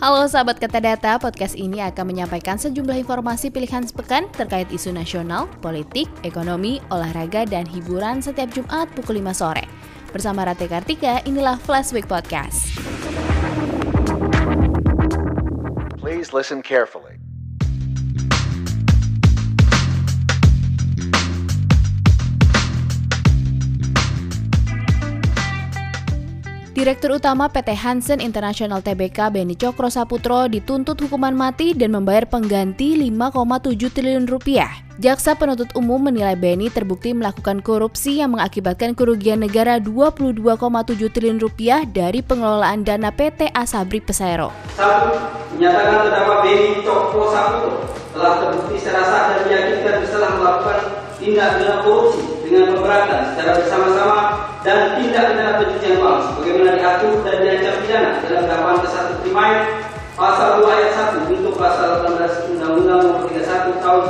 Halo sahabat Kata Data, podcast ini akan menyampaikan sejumlah informasi pilihan sepekan terkait isu nasional, politik, ekonomi, olahraga, dan hiburan setiap Jumat pukul 5 sore. Bersama Rate Kartika, inilah Flash Week Podcast. Please listen carefully. Direktur Utama PT Hansen International Tbk Beni Cokro Saputro dituntut hukuman mati dan membayar pengganti 5,7 triliun rupiah. Jaksa penuntut umum menilai Beni terbukti melakukan korupsi yang mengakibatkan kerugian negara 22,7 triliun rupiah dari pengelolaan dana PT Asabri Pesero. Satu, menyatakan terdakwa Beni Cokro Saputro telah terbukti secara sah dan meyakinkan bersalah melakukan tindak pidana korupsi dengan pemberatan secara bersama-sama dan tindak pidana pencucian uang sebagaimana diatur dan diancam pidana dalam dakwaan ke satu primair pasal 2 ayat 1 untuk pasal 18 Undang-Undang Nomor 31 Tahun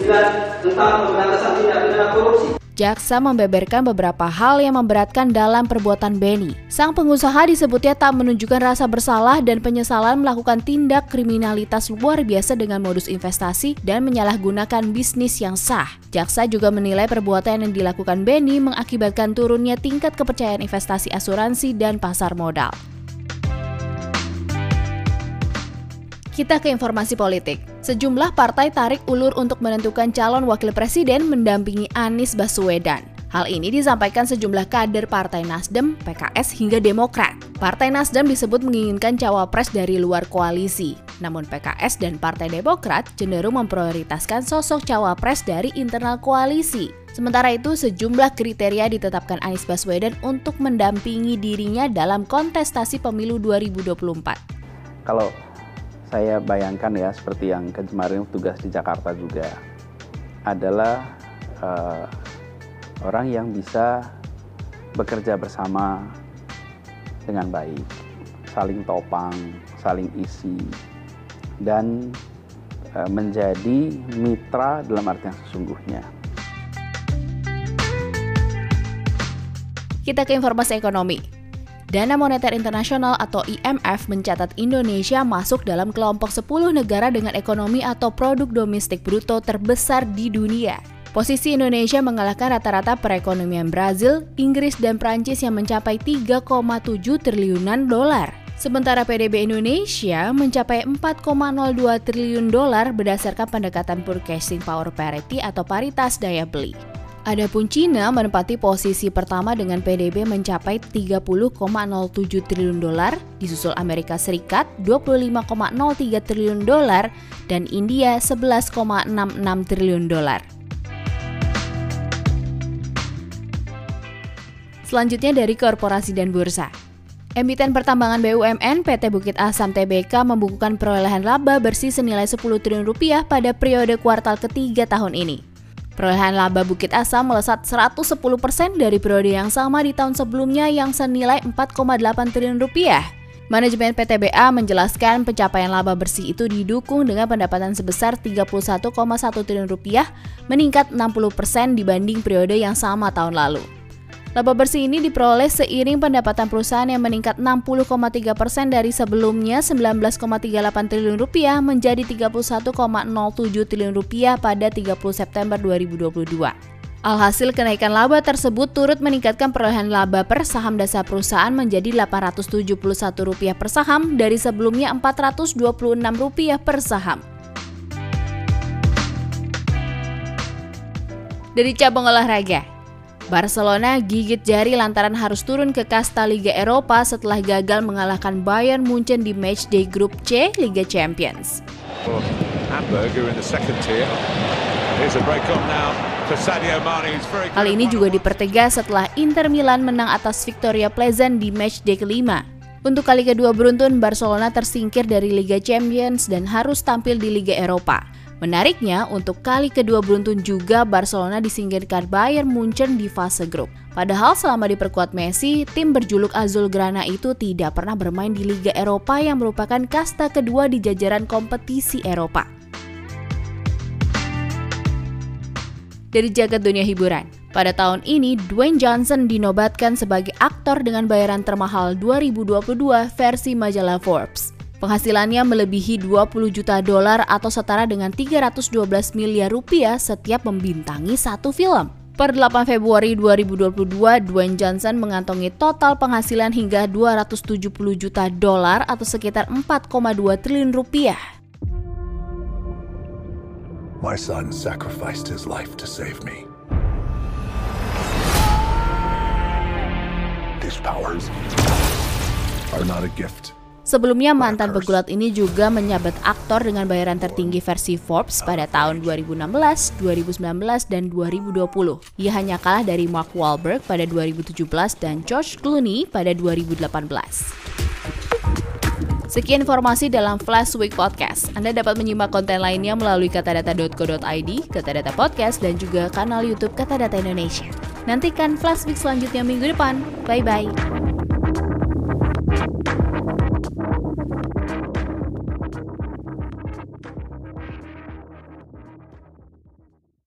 1999 tentang pemberantasan tindak pidana korupsi. Jaksa membeberkan beberapa hal yang memberatkan dalam perbuatan Benny. Sang pengusaha disebutnya tak menunjukkan rasa bersalah dan penyesalan melakukan tindak kriminalitas luar biasa dengan modus investasi dan menyalahgunakan bisnis yang sah. Jaksa juga menilai perbuatan yang dilakukan Benny mengakibatkan turunnya tingkat kepercayaan investasi asuransi dan pasar modal. Kita ke informasi politik. Sejumlah partai tarik ulur untuk menentukan calon wakil presiden mendampingi Anies Baswedan. Hal ini disampaikan sejumlah kader Partai Nasdem, PKS hingga Demokrat. Partai Nasdem disebut menginginkan cawapres dari luar koalisi. Namun PKS dan Partai Demokrat cenderung memprioritaskan sosok cawapres dari internal koalisi. Sementara itu, sejumlah kriteria ditetapkan Anies Baswedan untuk mendampingi dirinya dalam kontestasi pemilu 2024. Kalau saya bayangkan ya seperti yang kemarin tugas di Jakarta juga adalah uh, orang yang bisa bekerja bersama dengan baik, saling topang, saling isi, dan uh, menjadi mitra dalam arti yang sesungguhnya. Kita ke informasi ekonomi. Dana Moneter Internasional atau IMF mencatat Indonesia masuk dalam kelompok 10 negara dengan ekonomi atau produk domestik bruto terbesar di dunia. Posisi Indonesia mengalahkan rata-rata perekonomian Brazil, Inggris, dan Prancis yang mencapai 3,7 triliunan dolar. Sementara PDB Indonesia mencapai 4,02 triliun dolar berdasarkan pendekatan purchasing power parity atau paritas daya beli. Adapun Cina menempati posisi pertama dengan PDB mencapai 30,07 triliun dolar, disusul Amerika Serikat 25,03 triliun dolar dan India 11,66 triliun dolar. Selanjutnya dari korporasi dan bursa. Emiten pertambangan BUMN PT Bukit Asam Tbk membukukan perolehan laba bersih senilai 10 triliun rupiah pada periode kuartal ketiga tahun ini. Perolehan laba Bukit Asam melesat 110% dari periode yang sama di tahun sebelumnya yang senilai 4,8 triliun rupiah. Manajemen PTBA menjelaskan pencapaian laba bersih itu didukung dengan pendapatan sebesar 31,1 triliun rupiah, meningkat 60% dibanding periode yang sama tahun lalu. Laba bersih ini diperoleh seiring pendapatan perusahaan yang meningkat 60,3 persen dari sebelumnya 19,38 triliun rupiah menjadi 31,07 triliun rupiah pada 30 September 2022. Alhasil kenaikan laba tersebut turut meningkatkan perolehan laba per saham dasar perusahaan menjadi Rp871 per saham dari sebelumnya Rp426 per saham. Dari cabang olahraga, Barcelona gigit jari lantaran harus turun ke kasta Liga Eropa setelah gagal mengalahkan Bayern Munchen di matchday grup C Liga Champions. Hal ini juga dipertegas setelah Inter Milan menang atas Victoria Pleasant di matchday kelima. Untuk kali kedua beruntun, Barcelona tersingkir dari Liga Champions dan harus tampil di Liga Eropa. Menariknya, untuk kali kedua beruntun juga Barcelona disingkirkan Bayern Munchen di fase grup. Padahal selama diperkuat Messi, tim berjuluk Azul Grana itu tidak pernah bermain di Liga Eropa yang merupakan kasta kedua di jajaran kompetisi Eropa. Dari jagat dunia hiburan, pada tahun ini Dwayne Johnson dinobatkan sebagai aktor dengan bayaran termahal 2022 versi majalah Forbes. Penghasilannya melebihi 20 juta dolar atau setara dengan 312 miliar rupiah setiap membintangi satu film. Per 8 Februari 2022, Dwayne Johnson mengantongi total penghasilan hingga 270 juta dolar atau sekitar 4,2 triliun rupiah. My son sacrificed his life to save me. These powers are not a gift. Sebelumnya mantan pegulat ini juga menyabat aktor dengan bayaran tertinggi versi Forbes pada tahun 2016, 2019, dan 2020. Ia hanya kalah dari Mark Wahlberg pada 2017 dan George Clooney pada 2018. Sekian informasi dalam Flash Week Podcast. Anda dapat menyimak konten lainnya melalui katadata.co.id, Katadata Podcast, dan juga kanal YouTube Katadata Indonesia. Nantikan Flash Week selanjutnya minggu depan. Bye-bye.